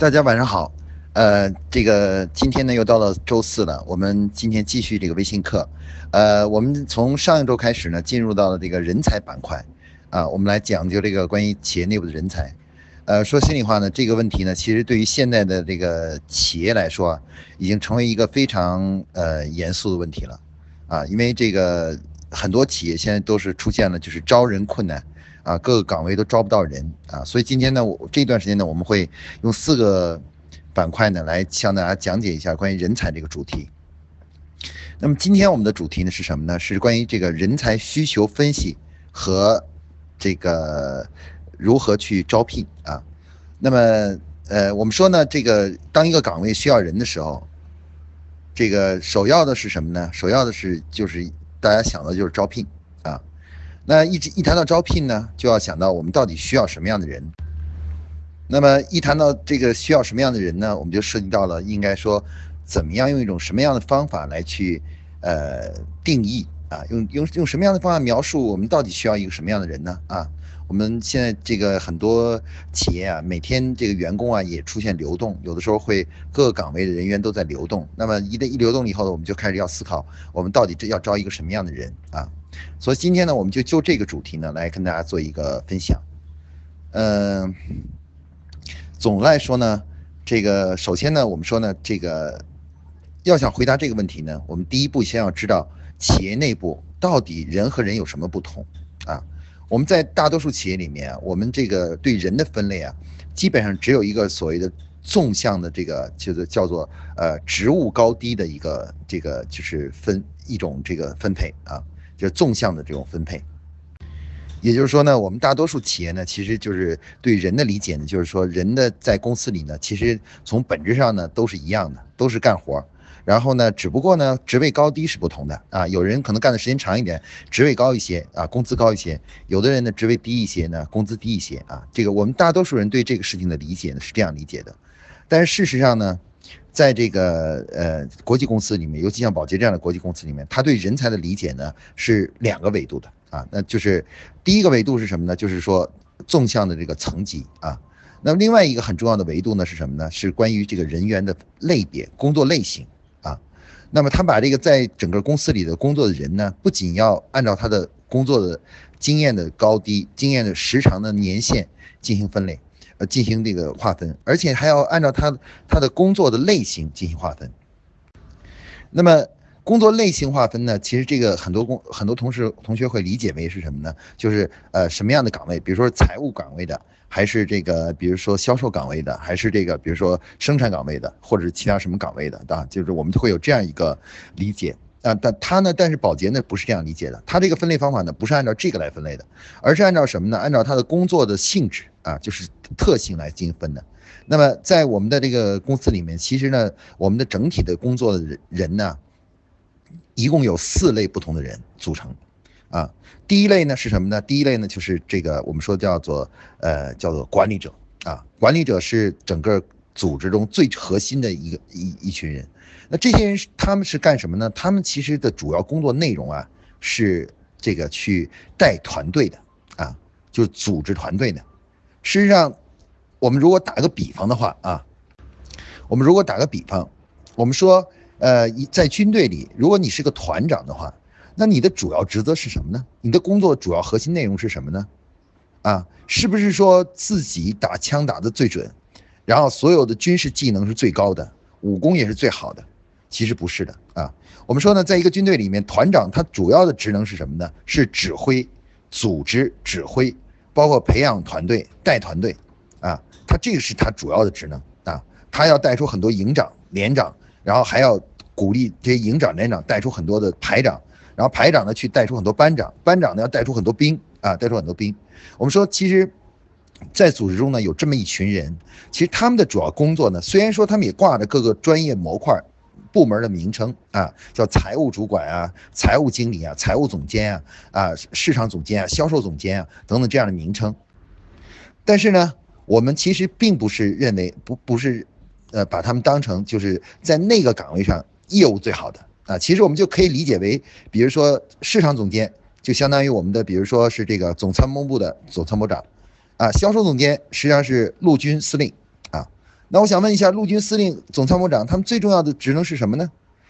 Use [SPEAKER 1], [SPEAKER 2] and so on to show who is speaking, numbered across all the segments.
[SPEAKER 1] 大家晚上好，呃，这个今天呢又到了周四了，我们今天继续这个微信课，呃，我们从上一周开始呢，进入到了这个人才板块，啊，我们来讲究这个关于企业内部的人才，呃，说心里话呢，这个问题呢，其实对于现在的这个企业来说，已经成为一个非常呃严肃的问题了，啊，因为这个很多企业现在都是出现了就是招人困难。啊，各个岗位都招不到人啊，所以今天呢，我这段时间呢，我们会用四个板块呢来向大家讲解一下关于人才这个主题。那么今天我们的主题呢是什么呢？是关于这个人才需求分析和这个如何去招聘啊。那么呃，我们说呢，这个当一个岗位需要人的时候，这个首要的是什么呢？首要的是就是大家想的就是招聘。那一直一谈到招聘呢，就要想到我们到底需要什么样的人。那么一谈到这个需要什么样的人呢，我们就涉及到了应该说，怎么样用一种什么样的方法来去呃定义啊，用用用什么样的方法描述我们到底需要一个什么样的人呢？啊，我们现在这个很多企业啊，每天这个员工啊也出现流动，有的时候会各个岗位的人员都在流动。那么一旦一流动以后呢，我们就开始要思考，我们到底这要招一个什么样的人啊？所以今天呢，我们就就这个主题呢来跟大家做一个分享。嗯，总的来说呢，这个首先呢，我们说呢，这个要想回答这个问题呢，我们第一步先要知道企业内部到底人和人有什么不同啊？我们在大多数企业里面，我们这个对人的分类啊，基本上只有一个所谓的纵向的这个就是叫做呃职务高低的一个这个就是分一种这个分配啊。就纵向的这种分配，也就是说呢，我们大多数企业呢，其实就是对人的理解呢，就是说人的在公司里呢，其实从本质上呢都是一样的，都是干活然后呢，只不过呢职位高低是不同的啊，有人可能干的时间长一点，职位高一些啊，工资高一些；有的人呢职位低一些呢，工资低一些啊。这个我们大多数人对这个事情的理解呢是这样理解的，但是事实上呢。在这个呃国际公司里面，尤其像宝洁这样的国际公司里面，他对人才的理解呢是两个维度的啊，那就是第一个维度是什么呢？就是说纵向的这个层级啊，那么另外一个很重要的维度呢是什么呢？是关于这个人员的类别、工作类型啊。那么他把这个在整个公司里的工作的人呢，不仅要按照他的工作的经验的高低、经验的时长的年限进行分类。呃，进行这个划分，而且还要按照他他的工作的类型进行划分。那么工作类型划分呢？其实这个很多工很多同事同学会理解为是什么呢？就是呃什么样的岗位，比如说财务岗位的，还是这个比如说销售岗位的，还是这个比如说生产岗位的，或者是其他什么岗位的，啊，就是我们会有这样一个理解。啊，但他呢？但是保洁呢不是这样理解的。他这个分类方法呢不是按照这个来分类的，而是按照什么呢？按照他的工作的性质啊，就是特性来进行分的。那么在我们的这个公司里面，其实呢，我们的整体的工作的人人呢，一共有四类不同的人组成。啊，第一类呢是什么呢？第一类呢就是这个我们说叫做呃叫做管理者啊，管理者是整个组织中最核心的一个一一群人。那这些人他们是干什么呢？他们其实的主要工作内容啊，是这个去带团队的啊，就是组织团队的。事实上，我们如果打个比方的话啊，我们如果打个比方，我们说，呃，在军队里，如果你是个团长的话，那你的主要职责是什么呢？你的工作主要核心内容是什么呢？啊，是不是说自己打枪打的最准，然后所有的军事技能是最高的，武功也是最好的？其实不是的啊，我们说呢，在一个军队里面，团长他主要的职能是什么呢？是指挥、组织、指挥，包括培养团队、带团队，啊，他这个是他主要的职能啊，他要带出很多营长、连长，然后还要鼓励这些营长、连长带出很多的排长，然后排长呢去带出很多班长，班长呢要带出很多兵啊，带出很多兵。我们说，其实，在组织中呢，有这么一群人，其实他们的主要工作呢，虽然说他们也挂着各个专业模块。部门的名称啊，叫财务主管啊，财务经理啊，财务总监啊，啊，市场总监啊，销售总监啊，等等这样的名称。但是呢，我们其实并不是认为不不是，呃，把他们当成就是在那个岗位上业务最好的啊。其实我们就可以理解为，比如说市场总监就相当于我们的，比如说是这个总参谋部的总参谋长，啊，销售总监实际上是陆军司令。那我想问一下，陆军司令、总参谋长，他们最重要的职能是什么呢？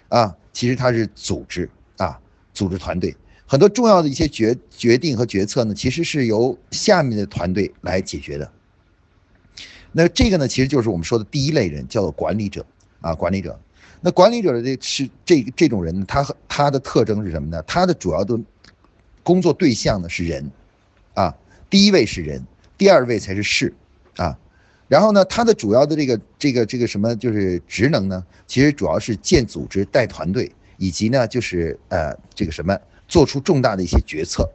[SPEAKER 1] 啊，其实他是组织啊，组织团队，很多重要的一些决决定和决策呢，其实是由下面的团队来解决的。那这个呢，其实就是我们说的第一类人，叫做管理者啊，管理者。那管理者的这是这这种人，他和他的特征是什么呢？他的主要的工作对象呢是人，啊，第一位是人，第二位才是事，然后呢，他的主要的这个这个这个什么就是职能呢？其实主要是建组织、带团队，以及呢就是呃这个什么做出重大的一些决策。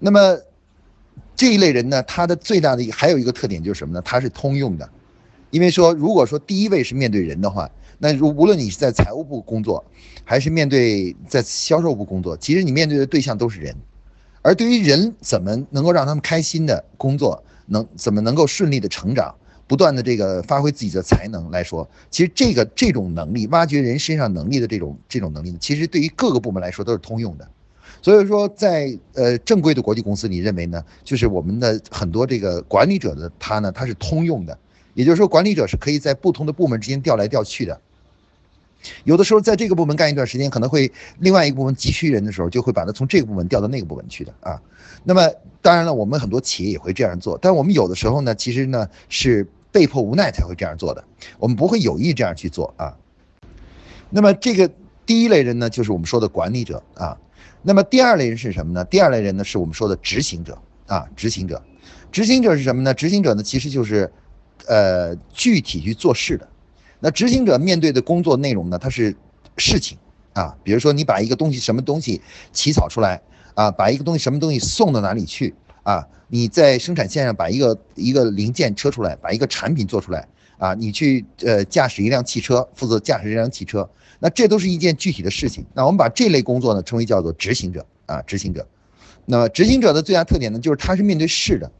[SPEAKER 1] 那么这一类人呢，他的最大的还有一个特点就是什么呢？他是通用的。因为说，如果说第一位是面对人的话，那如无论你是在财务部工作，还是面对在销售部工作，其实你面对的对象都是人。而对于人怎么能够让他们开心的工作，能怎么能够顺利的成长，不断的这个发挥自己的才能来说，其实这个这种能力，挖掘人身上能力的这种这种能力呢，其实对于各个部门来说都是通用的。所以说，在呃正规的国际公司，你认为呢？就是我们的很多这个管理者的他呢，他是通用的。也就是说，管理者是可以在不同的部门之间调来调去的。有的时候，在这个部门干一段时间，可能会另外一个部门急需人的时候，就会把他从这个部门调到那个部门去的啊。那么，当然了，我们很多企业也会这样做，但我们有的时候呢，其实呢是被迫无奈才会这样做的，我们不会有意这样去做啊。那么，这个第一类人呢，就是我们说的管理者啊。那么，第二类人是什么呢？第二类人呢，是我们说的执行者啊。执行者，执行者是什么呢？执行者呢，其实就是。呃，具体去做事的，那执行者面对的工作内容呢？它是事情啊，比如说你把一个东西什么东西起草出来啊，把一个东西什么东西送到哪里去啊？你在生产线上把一个一个零件车出来，把一个产品做出来啊？你去呃驾驶一辆汽车，负责驾驶这辆汽车，那这都是一件具体的事情。那我们把这类工作呢称为叫做执行者啊，执行者。那执行者的最大特点呢，就是他是面对事的。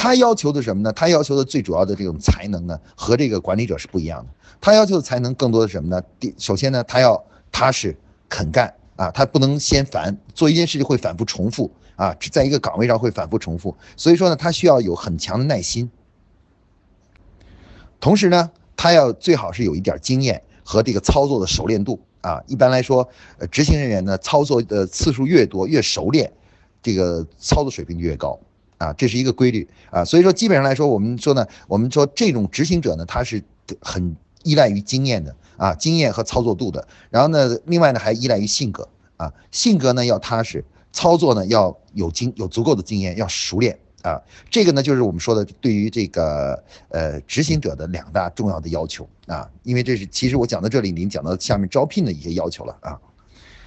[SPEAKER 1] 他要求的什么呢？他要求的最主要的这种才能呢，和这个管理者是不一样的。他要求的才能更多的什么呢？第，首先呢，他要踏实肯干啊，他不能嫌烦，做一件事情会反复重复啊，在一个岗位上会反复重复，所以说呢，他需要有很强的耐心。同时呢，他要最好是有一点经验和这个操作的熟练度啊。一般来说，呃，执行人员呢，操作的次数越多越熟练，这个操作水平就越高。啊，这是一个规律啊，所以说基本上来说，我们说呢，我们说这种执行者呢，他是很依赖于经验的啊，经验和操作度的。然后呢，另外呢还依赖于性格啊，性格呢要踏实，操作呢要有经有足够的经验，要熟练啊。这个呢就是我们说的对于这个呃执行者的两大重要的要求啊，因为这是其实我讲到这里，您讲到下面招聘的一些要求了啊。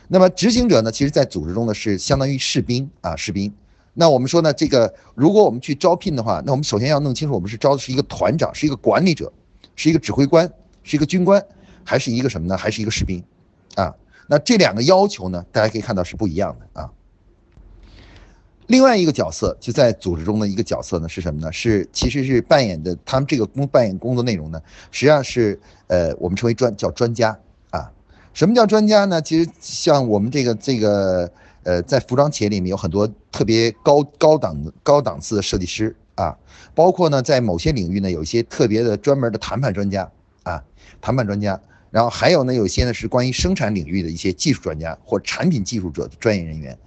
[SPEAKER 1] 那么执行者呢，其实在组织中呢是相当于士兵啊，士兵。那我们说呢，这个如果我们去招聘的话，那我们首先要弄清楚，我们是招的是一个团长，是一个管理者，是一个指挥官，是一个军官，还是一个什么呢？还是一个士兵？啊，那这两个要求呢，大家可以看到是不一样的啊。另外一个角色就在组织中的一个角色呢是什么呢？是其实是扮演的他们这个工扮演工作内容呢，实际上是呃我们称为专叫专家啊。什么叫专家呢？其实像我们这个这个。呃，在服装企业里面有很多特别高高档高档次的设计师啊，包括呢，在某些领域呢，有一些特别的专门的谈判专家啊，谈判专家，然后还有呢，有些呢是关于生产领域的一些技术专家或产品技术者的专业人员。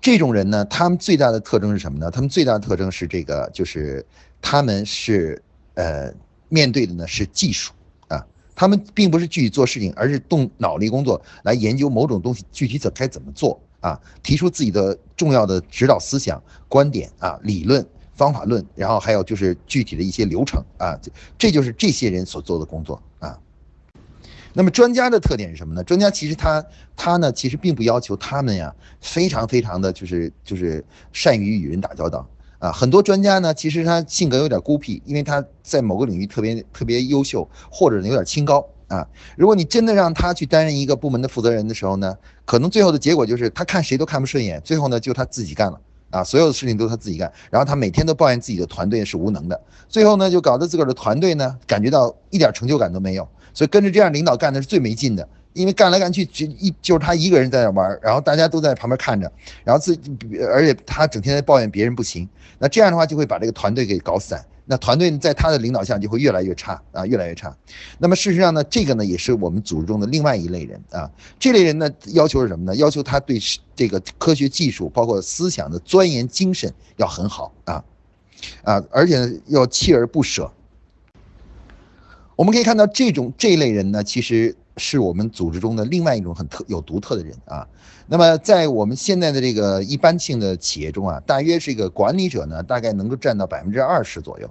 [SPEAKER 1] 这种人呢，他们最大的特征是什么呢？他们最大的特征是这个，就是他们是呃面对的呢是技术。他们并不是具体做事情，而是动脑力工作来研究某种东西具体怎该怎么做啊，提出自己的重要的指导思想、观点啊、理论、方法论，然后还有就是具体的一些流程啊，这就是这些人所做的工作啊。那么专家的特点是什么呢？专家其实他他呢，其实并不要求他们呀，非常非常的就是就是善于与人打交道。啊，很多专家呢，其实他性格有点孤僻，因为他在某个领域特别特别优秀，或者有点清高啊。如果你真的让他去担任一个部门的负责人的时候呢，可能最后的结果就是他看谁都看不顺眼，最后呢就他自己干了啊，所有的事情都他自己干，然后他每天都抱怨自己的团队是无能的，最后呢就搞得自个儿的团队呢感觉到一点成就感都没有，所以跟着这样领导干的是最没劲的。因为干来干去就一就是他一个人在那玩，然后大家都在旁边看着，然后自己而且他整天在抱怨别人不行，那这样的话就会把这个团队给搞散，那团队在他的领导下就会越来越差啊，越来越差。那么事实上呢，这个呢也是我们组织中的另外一类人啊。这类人呢要求是什么呢？要求他对这个科学技术包括思想的钻研精神要很好啊，啊，而且呢要锲而不舍。我们可以看到这种这一类人呢，其实。是我们组织中的另外一种很特有独特的人啊。那么在我们现在的这个一般性的企业中啊，大约是一个管理者呢，大概能够占到百分之二十左右，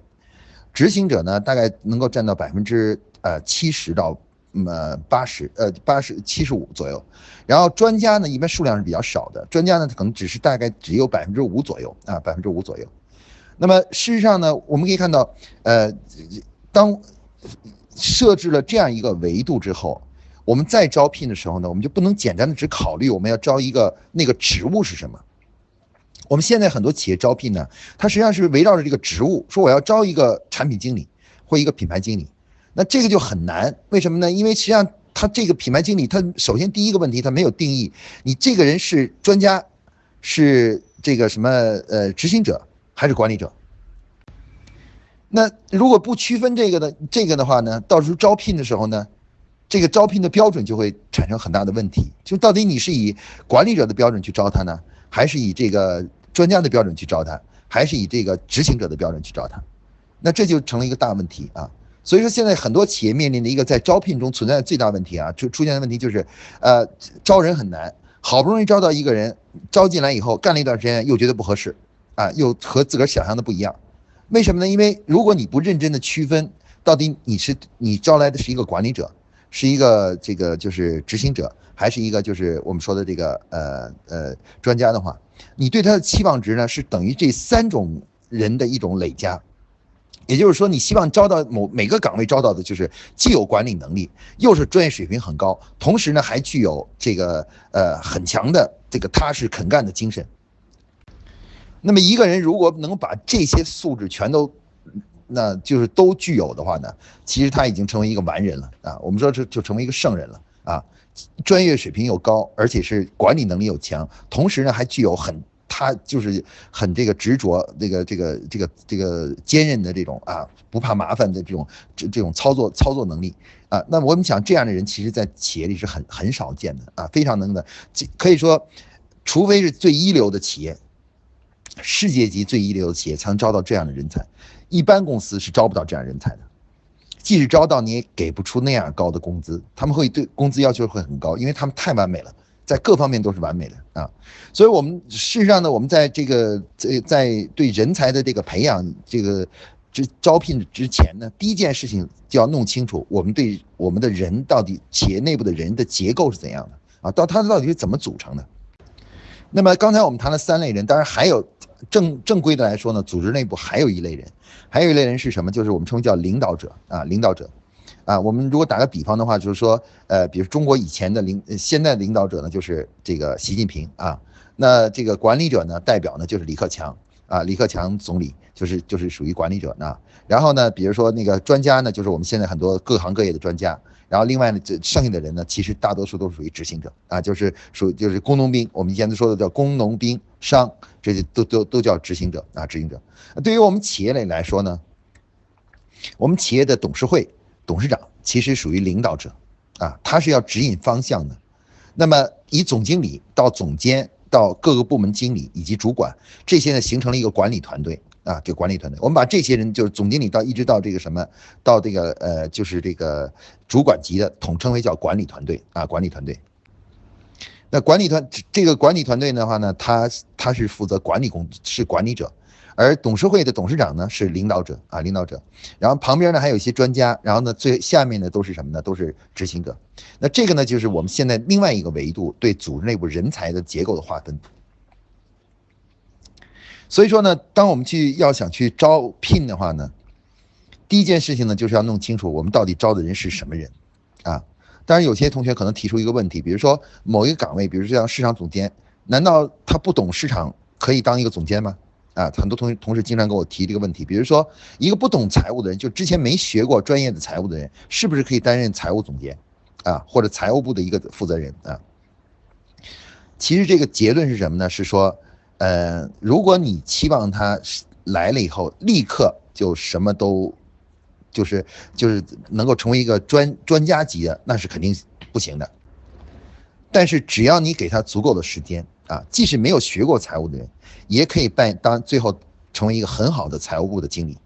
[SPEAKER 1] 执行者呢，大概能够占到百分之呃七十到呃八十呃八十七十五左右。然后专家呢，一般数量是比较少的，专家呢可能只是大概只有百分之五左右啊，百分之五左右。那么事实上呢，我们可以看到，呃，当设置了这样一个维度之后。我们在招聘的时候呢，我们就不能简单的只考虑我们要招一个那个职务是什么。我们现在很多企业招聘呢，它实际上是围绕着这个职务，说我要招一个产品经理或一个品牌经理，那这个就很难。为什么呢？因为实际上他这个品牌经理，他首先第一个问题他没有定义，你这个人是专家，是这个什么呃执行者还是管理者？那如果不区分这个的这个的话呢，到时候招聘的时候呢？这个招聘的标准就会产生很大的问题，就到底你是以管理者的标准去招他呢，还是以这个专家的标准去招他，还是以这个执行者的标准去招他？那这就成了一个大问题啊！所以说现在很多企业面临的一个在招聘中存在的最大问题啊，出出现的问题就是，呃，招人很难，好不容易招到一个人，招进来以后干了一段时间又觉得不合适，啊，又和自个儿想象的不一样，为什么呢？因为如果你不认真的区分到底你是你招来的是一个管理者。是一个这个就是执行者，还是一个就是我们说的这个呃呃专家的话，你对他的期望值呢是等于这三种人的一种累加，也就是说，你希望招到某每个岗位招到的就是既有管理能力，又是专业水平很高，同时呢还具有这个呃很强的这个踏实肯干的精神。那么一个人如果能把这些素质全都。那就是都具有的话呢，其实他已经成为一个完人了啊。我们说这就成为一个圣人了啊，专业水平又高，而且是管理能力又强，同时呢还具有很他就是很这个执着，这个这个这个这个坚韧的这种啊，不怕麻烦的这种这这种操作操作能力啊。那我们想这样的人，其实在企业里是很很少见的啊，非常能的，可以说，除非是最一流的企业，世界级最一流的企业才能招到这样的人才。一般公司是招不到这样人才的，即使招到，你也给不出那样高的工资。他们会对工资要求会很高，因为他们太完美了，在各方面都是完美的啊。所以，我们事实上呢，我们在这个在在对人才的这个培养这个之招聘之前呢，第一件事情就要弄清楚我们对我们的人到底企业内部的人的结构是怎样的啊，到他到底是怎么组成的。那么刚才我们谈了三类人，当然还有。正正规的来说呢，组织内部还有一类人，还有一类人是什么？就是我们称为叫领导者啊，领导者，啊，我们如果打个比方的话，就是说，呃，比如中国以前的领，现在的领导者呢，就是这个习近平啊，那这个管理者呢，代表呢就是李克强啊，李克强总理就是就是属于管理者啊，然后呢，比如说那个专家呢，就是我们现在很多各行各业的专家。然后另外呢，这剩下的人呢，其实大多数都是属于执行者啊，就是属就是工农兵，我们以前都说的叫工农兵商，这些都都都叫执行者啊，执行者。对于我们企业类来说呢，我们企业的董事会董事长其实属于领导者啊，他是要指引方向的。那么以总经理到总监到各个部门经理以及主管这些呢，形成了一个管理团队。啊，这管理团队，我们把这些人就是总经理到一直到这个什么，到这个呃，就是这个主管级的，统称为叫管理团队啊，管理团队。那管理团这个管理团队的话呢，他他是负责管理工，是管理者，而董事会的董事长呢是领导者啊，领导者。然后旁边呢还有一些专家，然后呢最下面呢都是什么呢？都是执行者。那这个呢就是我们现在另外一个维度对组织内部人才的结构的划分。所以说呢，当我们去要想去招聘的话呢，第一件事情呢，就是要弄清楚我们到底招的人是什么人，啊，当然有些同学可能提出一个问题，比如说某一个岗位，比如像市场总监，难道他不懂市场可以当一个总监吗？啊，很多同学同事经常跟我提这个问题，比如说一个不懂财务的人，就之前没学过专业的财务的人，是不是可以担任财务总监，啊，或者财务部的一个负责人啊？其实这个结论是什么呢？是说。呃，如果你期望他来了以后立刻就什么都，就是就是能够成为一个专专家级的，那是肯定不行的。但是只要你给他足够的时间啊，即使没有学过财务的人，也可以办当最后成为一个很好的财务部的经理，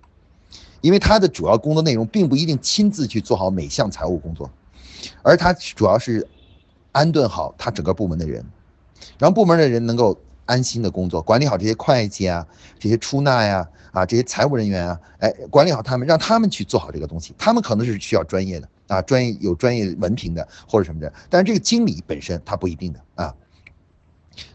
[SPEAKER 1] 因为他的主要工作内容并不一定亲自去做好每项财务工作，而他主要是安顿好他整个部门的人，让部门的人能够安心的工作，管理好这些会计啊、这些出纳呀、啊这些财务人员啊，哎，管理好他们，让他们去做好这个东西，他们可能是需要专业的。啊，专业有专业文凭的或者什么的，但是这个经理本身他不一定的啊。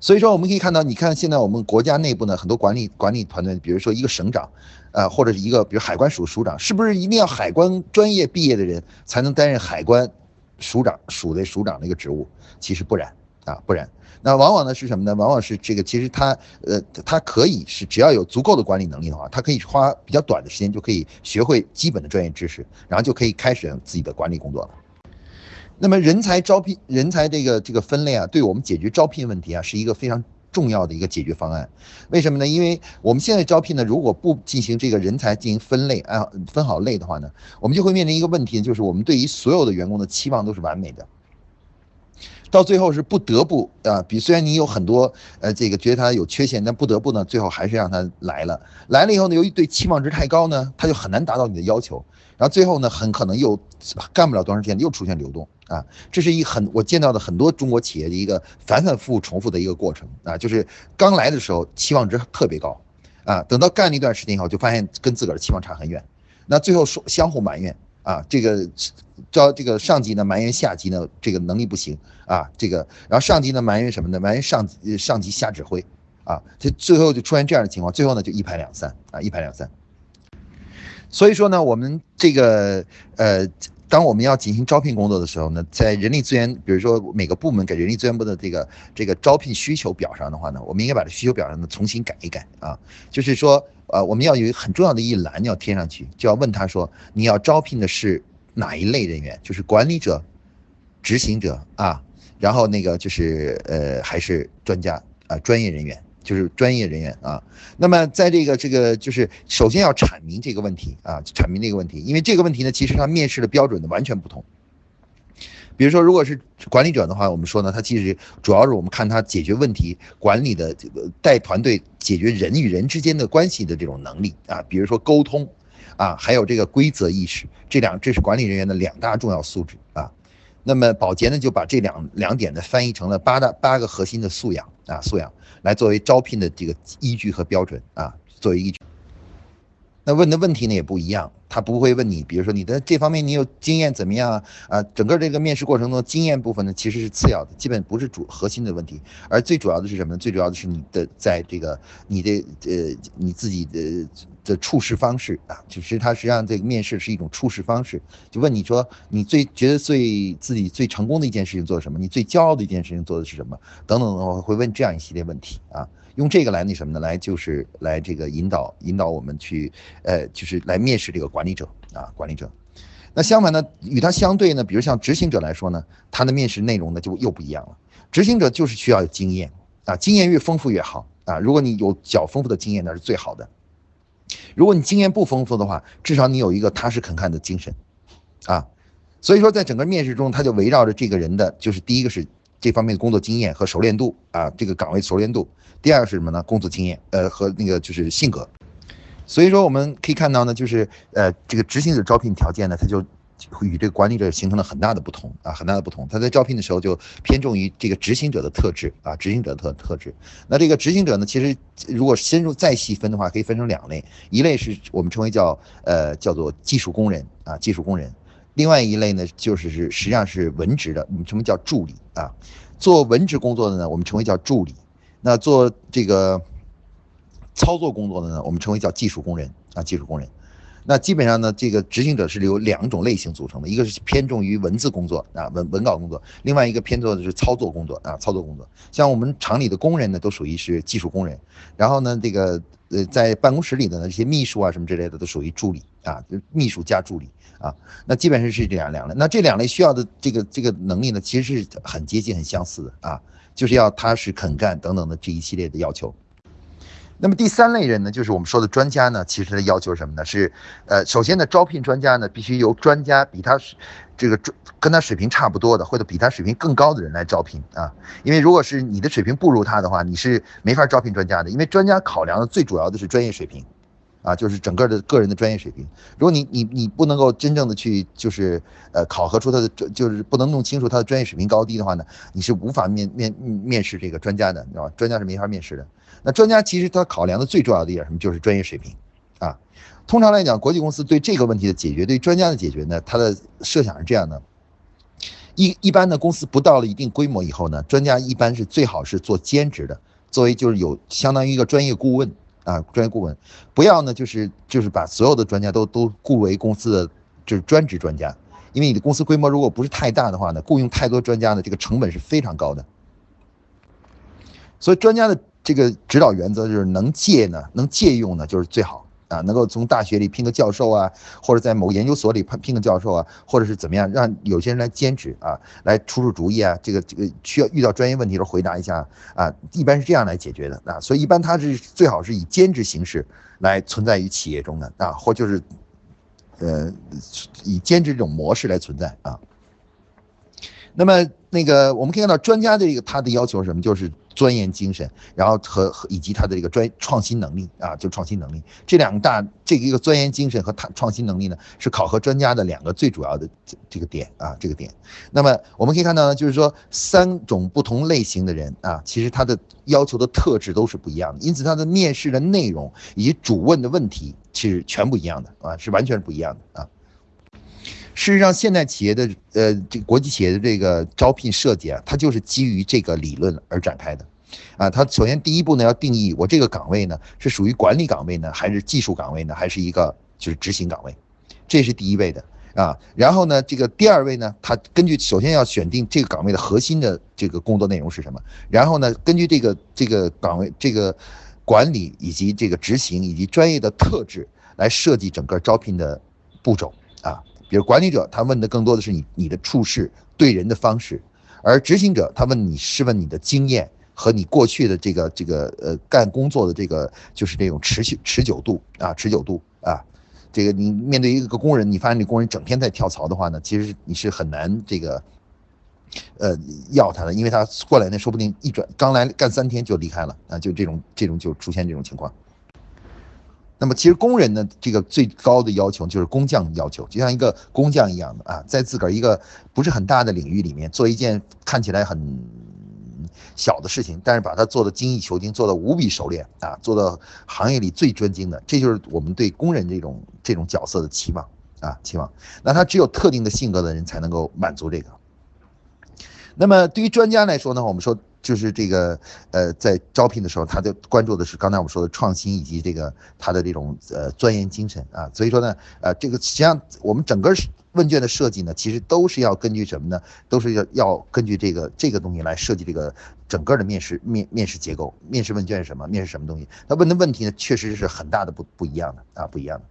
[SPEAKER 1] 所以说我们可以看到，你看现在我们国家内部呢，很多管理管理团队，比如说一个省长，呃，或者是一个比如海关署署长，是不是一定要海关专业毕业的人才能担任海关署长署的署长的一个职务？其实不然啊，不然。那往往呢是什么呢？往往是这个，其实他，呃，他可以是只要有足够的管理能力的话，他可以花比较短的时间就可以学会基本的专业知识，然后就可以开始自己的管理工作了。那么人才招聘、人才这个这个分类啊，对我们解决招聘问题啊，是一个非常重要的一个解决方案。为什么呢？因为我们现在招聘呢，如果不进行这个人才进行分类啊，分好类的话呢，我们就会面临一个问题，就是我们对于所有的员工的期望都是完美的。到最后是不得不啊，比虽然你有很多呃这个觉得他有缺陷，但不得不呢，最后还是让他来了。来了以后呢，由于对期望值太高呢，他就很难达到你的要求。然后最后呢，很可能又干不了多长时间，又出现流动啊。这是一很我见到的很多中国企业的一个反反复复重复的一个过程啊，就是刚来的时候期望值特别高啊，等到干了一段时间以后，就发现跟自个儿的期望差很远，那最后说相互埋怨。啊，这个招这个上级呢埋怨下级呢这个能力不行啊，这个然后上级呢埋怨什么呢？埋怨上上级瞎指挥啊，这最后就出现这样的情况，最后呢就一拍两散啊，一拍两散。所以说呢，我们这个呃，当我们要进行招聘工作的时候呢，在人力资源，比如说每个部门给人力资源部的这个这个招聘需求表上的话呢，我们应该把这需求表上呢重新改一改啊，就是说。呃，我们要有很重要的一栏要贴上去，就要问他说，你要招聘的是哪一类人员？就是管理者、执行者啊，然后那个就是呃，还是专家啊，专业人员，就是专业人员啊。那么在这个这个就是首先要阐明这个问题啊，阐明这个问题，因为这个问题呢，其实它面试的标准呢完全不同。比如说，如果是管理者的话，我们说呢，他其实主要是我们看他解决问题、管理的这个带团队解决人与人之间的关系的这种能力啊，比如说沟通，啊，还有这个规则意识，这两这是管理人员的两大重要素质啊。那么保洁呢，就把这两两点呢翻译成了八大八个核心的素养啊，素养来作为招聘的这个依据和标准啊，作为依据。那问的问题呢也不一样，他不会问你，比如说你的这方面你有经验怎么样啊？啊，整个这个面试过程中经验部分呢其实是次要的，基本不是主核心的问题，而最主要的是什么呢？最主要的是你的在这个你的呃你自己的的处事方式啊，就是他实际上这个面试是一种处事方式，就问你说你最觉得最自己最成功的一件事情做什么？你最骄傲的一件事情做的是什么？等等的话会问这样一系列问题啊。用这个来那什么呢？来就是来这个引导引导我们去，呃，就是来面试这个管理者啊，管理者。那相反呢，与他相对呢，比如像执行者来说呢，他的面试内容呢就又不一样了。执行者就是需要有经验啊，经验越丰富越好啊。如果你有较丰富的经验，那是最好的。如果你经验不丰富的话，至少你有一个踏实肯干的精神啊。所以说，在整个面试中，他就围绕着这个人的，就是第一个是这方面的工作经验和熟练度啊，这个岗位熟练度。第二是什么呢？工作经验，呃，和那个就是性格。所以说我们可以看到呢，就是呃，这个执行者招聘条件呢，它就与这个管理者形成了很大的不同啊，很大的不同。他在招聘的时候就偏重于这个执行者的特质啊，执行者的特特质。那这个执行者呢，其实如果深入再细分的话，可以分成两类，一类是我们称为叫呃叫做技术工人啊，技术工人。另外一类呢，就是是实际上是文职的，我们称为叫助理啊。做文职工作的呢，我们称为叫助理。那做这个操作工作的呢，我们称为叫技术工人啊，技术工人。那基本上呢，这个执行者是由两种类型组成的，一个是偏重于文字工作啊，文文稿工作；另外一个偏重的是操作工作啊，操作工作。像我们厂里的工人呢，都属于是技术工人。然后呢，这个呃，在办公室里的呢，这些秘书啊什么之类的，都属于助理啊，秘书加助理啊。那基本上是这样两类。那这两类需要的这个这个能力呢，其实是很接近、很相似的啊。就是要踏实肯干等等的这一系列的要求。那么第三类人呢，就是我们说的专家呢，其实的要求是什么呢？是，呃，首先呢，招聘专家呢，必须由专家比他这个专跟他水平差不多的，或者比他水平更高的人来招聘啊。因为如果是你的水平不如他的话，你是没法招聘专家的。因为专家考量的最主要的是专业水平，啊，就是整个的个人的专业水平。如果你你你不能够真正的去就是呃考核出他的就是不能弄清楚他的专业水平高低的话呢，你是无法面面面试这个专家的，你知道吧？专家是没法面试的。那专家其实他考量的最重要的一点什么，就是专业水平，啊，通常来讲，国际公司对这个问题的解决，对专家的解决呢，他的设想是这样的：一一般的公司不到了一定规模以后呢，专家一般是最好是做兼职的，作为就是有相当于一个专业顾问啊，专业顾问，不要呢就是就是把所有的专家都都雇为公司的就是专职专家，因为你的公司规模如果不是太大的话呢，雇佣太多专家呢，这个成本是非常高的，所以专家的。这个指导原则就是能借呢，能借用呢就是最好啊，能够从大学里聘个教授啊，或者在某研究所里聘聘个教授啊，或者是怎么样，让有些人来兼职啊，来出出主意啊，这个这个需要遇到专业问题的时候回答一下啊，一般是这样来解决的啊，所以一般他是最好是以兼职形式来存在于企业中的啊，或就是，呃，以兼职这种模式来存在啊。那么那个我们可以看到专家的这个他的要求是什么？就是。钻研精神，然后和以及他的这个专创新能力啊，就创新能力这两大这一个钻研精神和他创新能力呢，是考核专家的两个最主要的这个点啊，这个点。那么我们可以看到呢，就是说三种不同类型的人啊，其实他的要求的特质都是不一样的，因此他的面试的内容以及主问的问题其实全不一样的啊，是完全不一样的啊。事实上，现代企业的呃，这国际企业的这个招聘设计啊，它就是基于这个理论而展开的，啊，它首先第一步呢要定义我这个岗位呢是属于管理岗位呢，还是技术岗位呢，还是一个就是执行岗位，这是第一位的啊。然后呢，这个第二位呢，它根据首先要选定这个岗位的核心的这个工作内容是什么，然后呢，根据这个这个岗位这个管理以及这个执行以及专业的特质来设计整个招聘的步骤。比如管理者，他问的更多的是你你的处事对人的方式，而执行者他问你是问你的经验和你过去的这个这个呃干工作的这个就是这种持续持久度啊持久度啊，这个你面对一个工人，你发现这工人整天在跳槽的话呢，其实你是很难这个呃要他的，因为他过来那说不定一转刚来干三天就离开了啊，就这种这种就出现这种情况。那么其实工人呢，这个最高的要求就是工匠要求，就像一个工匠一样的啊，在自个儿一个不是很大的领域里面做一件看起来很小的事情，但是把它做的精益求精，做的无比熟练啊，做到行业里最专精的，这就是我们对工人这种这种角色的期望啊，期望。那他只有特定的性格的人才能够满足这个。那么对于专家来说呢，我们说。就是这个，呃，在招聘的时候，他就关注的是刚才我们说的创新以及这个他的这种呃钻研精神啊。所以说呢，呃，这个实际上我们整个问卷的设计呢，其实都是要根据什么呢？都是要要根据这个这个东西来设计这个整个的面试面面试结构。面试问卷是什么？面试什么东西？他问的问题呢，确实是很大的不不一样的啊，不一样的。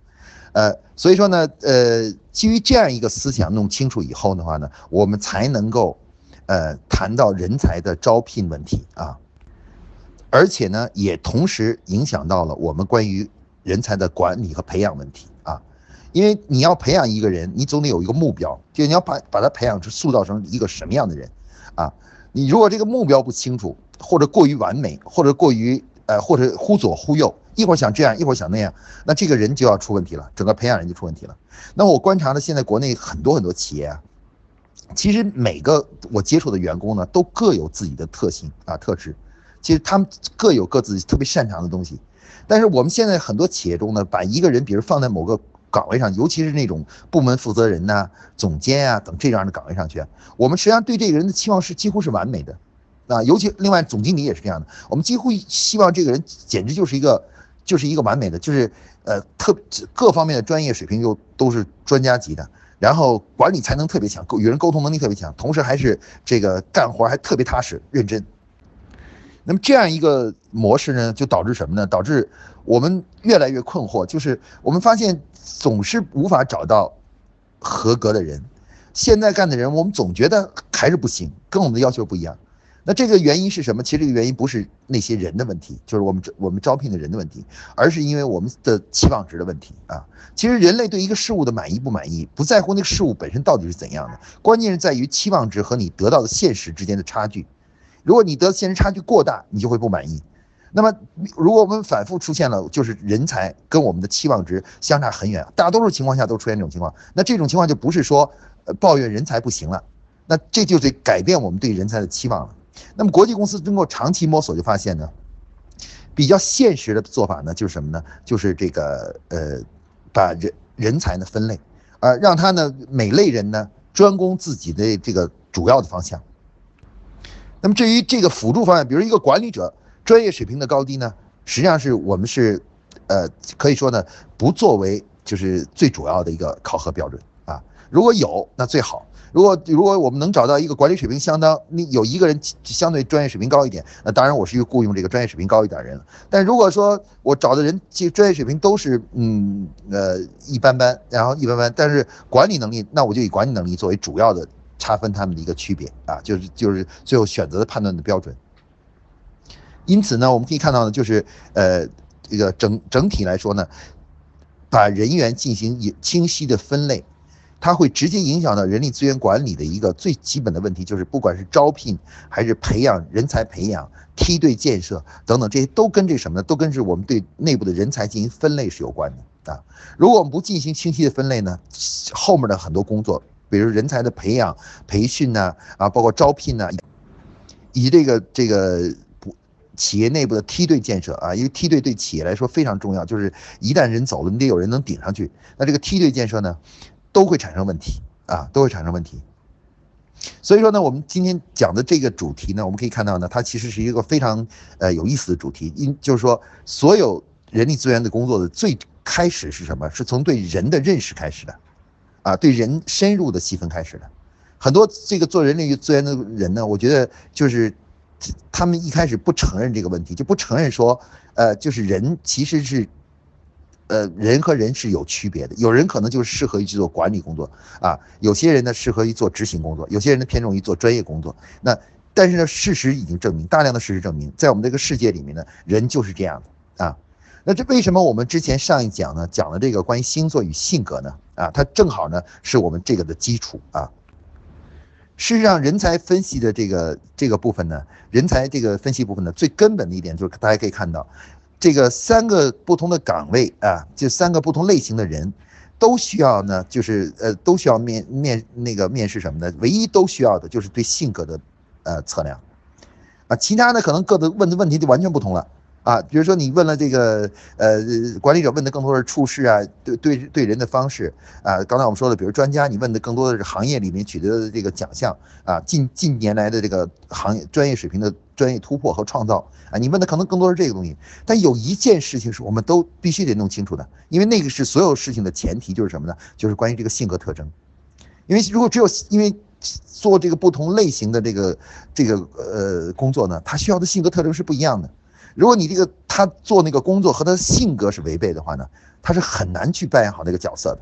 [SPEAKER 1] 呃，所以说呢，呃，基于这样一个思想弄清楚以后的话呢，我们才能够。呃，谈到人才的招聘问题啊，而且呢，也同时影响到了我们关于人才的管理和培养问题啊。因为你要培养一个人，你总得有一个目标，就你要把把他培养成、塑造成一个什么样的人啊？你如果这个目标不清楚，或者过于完美，或者过于呃，或者忽左忽右，一会儿想这样，一会儿想那样，那这个人就要出问题了，整个培养人就出问题了。那我观察的现在国内很多很多企业啊。其实每个我接触的员工呢，都各有自己的特性啊特质，其实他们各有各自特别擅长的东西。但是我们现在很多企业中呢，把一个人，比如放在某个岗位上，尤其是那种部门负责人呐、总监啊等这样的岗位上去，我们实际上对这个人的期望是几乎是完美的，啊，尤其另外总经理也是这样的，我们几乎希望这个人简直就是一个就是一个完美的，就是呃特各方面的专业水平又都是专家级的。然后管理才能特别强，与人沟通能力特别强，同时还是这个干活还特别踏实认真。那么这样一个模式呢，就导致什么呢？导致我们越来越困惑，就是我们发现总是无法找到合格的人，现在干的人，我们总觉得还是不行，跟我们的要求不一样。那这个原因是什么？其实这个原因不是那些人的问题，就是我们我们招聘的人的问题，而是因为我们的期望值的问题啊。其实人类对一个事物的满意不满意，不在乎那个事物本身到底是怎样的，关键是在于期望值和你得到的现实之间的差距。如果你得现实差距过大，你就会不满意。那么，如果我们反复出现了，就是人才跟我们的期望值相差很远，大多数情况下都出现这种情况，那这种情况就不是说抱怨人才不行了，那这就得改变我们对人才的期望了。那么国际公司经过长期摸索，就发现呢，比较现实的做法呢，就是什么呢？就是这个呃，把人人才呢分类，呃，让他呢每类人呢专攻自己的这个主要的方向。那么至于这个辅助方案，比如一个管理者专业水平的高低呢，实际上是我们是，呃，可以说呢不作为就是最主要的一个考核标准啊。如果有那最好。如果如果我们能找到一个管理水平相当，你有一个人相对专业水平高一点，那当然我是又雇佣这个专业水平高一点人了。但如果说我找的人其实专业水平都是嗯呃一般般，然后一般般，但是管理能力，那我就以管理能力作为主要的差分他们的一个区别啊，就是就是最后选择的判断的标准。因此呢，我们可以看到呢，就是呃这个整整体来说呢，把人员进行清晰的分类。它会直接影响到人力资源管理的一个最基本的问题，就是不管是招聘还是培养人才、培养梯队建设等等，这些都跟这什么呢？都跟是我们对内部的人才进行分类是有关的啊。如果我们不进行清晰的分类呢，后面的很多工作，比如人才的培养、培训呢，啊，包括招聘呢，以这个这个不企业内部的梯队建设啊，因为梯队对企业来说非常重要，就是一旦人走了，你得有人能顶上去。那这个梯队建设呢？都会产生问题啊，都会产生问题。所以说呢，我们今天讲的这个主题呢，我们可以看到呢，它其实是一个非常呃有意思的主题。因就是说，所有人力资源的工作的最开始是什么？是从对人的认识开始的，啊，对人深入的细分开始的。很多这个做人力资源的人呢，我觉得就是他们一开始不承认这个问题，就不承认说，呃，就是人其实是。呃，人和人是有区别的，有人可能就是适合于去做管理工作啊，有些人呢适合于做执行工作，有些人呢偏重于做专业工作。那但是呢，事实已经证明，大量的事实证明，在我们这个世界里面呢，人就是这样的啊。那这为什么我们之前上一讲呢讲了这个关于星座与性格呢？啊，它正好呢是我们这个的基础啊。事实上，人才分析的这个这个部分呢，人才这个分析部分呢，最根本的一点就是大家可以看到。这个三个不同的岗位啊，就三个不同类型的人，都需要呢，就是呃，都需要面面那个面试什么的，唯一都需要的就是对性格的呃测量，啊，其他的可能各自问的问题就完全不同了。啊，比如说你问了这个，呃，管理者问的更多是处事啊，对对对人的方式啊。刚才我们说的，比如专家，你问的更多的是行业里面取得的这个奖项啊，近近年来的这个行业专业水平的专业突破和创造啊，你问的可能更多是这个东西。但有一件事情是我们都必须得弄清楚的，因为那个是所有事情的前提，就是什么呢？就是关于这个性格特征。因为如果只有因为做这个不同类型的这个这个呃工作呢，他需要的性格特征是不一样的。如果你这个他做那个工作和他的性格是违背的话呢，他是很难去扮演好那个角色的。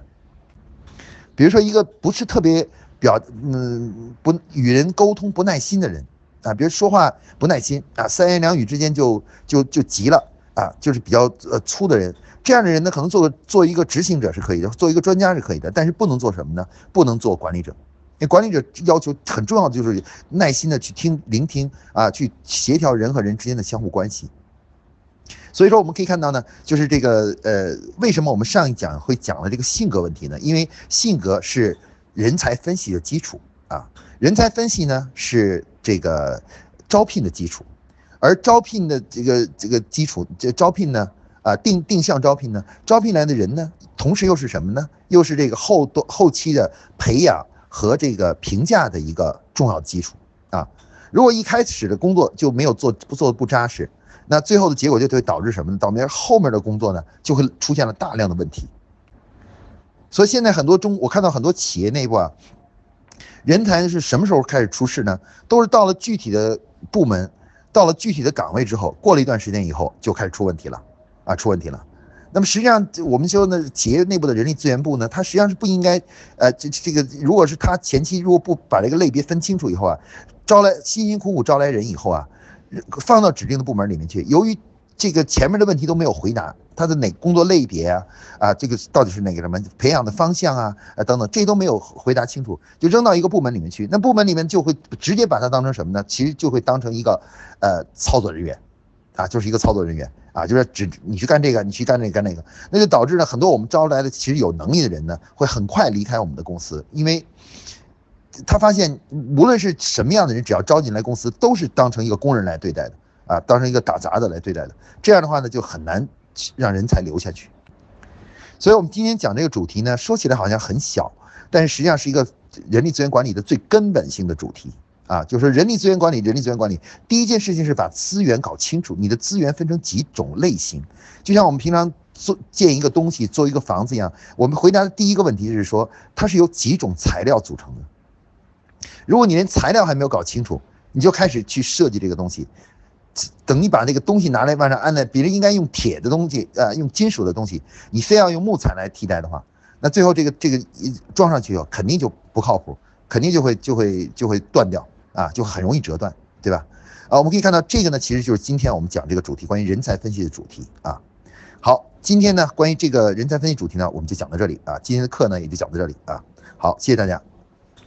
[SPEAKER 1] 比如说一个不是特别表嗯不与人沟通不耐心的人啊，比如说话不耐心啊，三言两语之间就就就急了啊，就是比较呃粗的人，这样的人呢，可能做做一个执行者是可以的，做一个专家是可以的，但是不能做什么呢？不能做管理者。因为管理者要求很重要的就是耐心的去听聆听啊，去协调人和人之间的相互关系。所以说，我们可以看到呢，就是这个呃，为什么我们上一讲会讲了这个性格问题呢？因为性格是人才分析的基础啊，人才分析呢是这个招聘的基础，而招聘的这个这个基础，这招聘呢啊定定向招聘呢，招聘来的人呢，同时又是什么呢？又是这个后多后期的培养和这个评价的一个重要基础啊。如果一开始的工作就没有做不做的不扎实。那最后的结果就会导致什么呢？导致后面的工作呢就会出现了大量的问题。所以现在很多中，我看到很多企业内部啊，人才是什么时候开始出事呢？都是到了具体的部门，到了具体的岗位之后，过了一段时间以后就开始出问题了，啊，出问题了。那么实际上我们说呢，企业内部的人力资源部呢，它实际上是不应该，呃，这这个如果是他前期如果不把这个类别分清楚以后啊。招来辛辛苦苦招来人以后啊，放到指定的部门里面去，由于这个前面的问题都没有回答，他的哪工作类别啊，啊，这个到底是哪个什么培养的方向啊，啊等等，这都没有回答清楚，就扔到一个部门里面去，那部门里面就会直接把他当成什么呢？其实就会当成一个呃操作人员，啊，就是一个操作人员啊，就是只你去干这个，你去干那个干那个，那就导致呢很多我们招来的其实有能力的人呢，会很快离开我们的公司，因为他发现无论是什么样的人，只要招进来公司，都是当成一个工人来对待的。啊，当成一个打杂的来对待的，这样的话呢，就很难让人才留下去。所以，我们今天讲这个主题呢，说起来好像很小，但是实际上是一个人力资源管理的最根本性的主题啊。就是人力资源管理，人力资源管理第一件事情是把资源搞清楚，你的资源分成几种类型，就像我们平常做建一个东西，做一个房子一样，我们回答的第一个问题就是说，它是由几种材料组成的。如果你连材料还没有搞清楚，你就开始去设计这个东西。等你把那个东西拿来往上安在，别人应该用铁的东西，呃，用金属的东西，你非要用木材来替代的话，那最后这个这个一装上去以后，肯定就不靠谱，肯定就会就会就会断掉啊，就很容易折断，对吧？啊，我们可以看到这个呢，其实就是今天我们讲这个主题，关于人才分析的主题啊。好，今天呢，关于这个人才分析主题呢，我们就讲到这里啊，今天的课呢也就讲到这里啊。好，谢谢大家。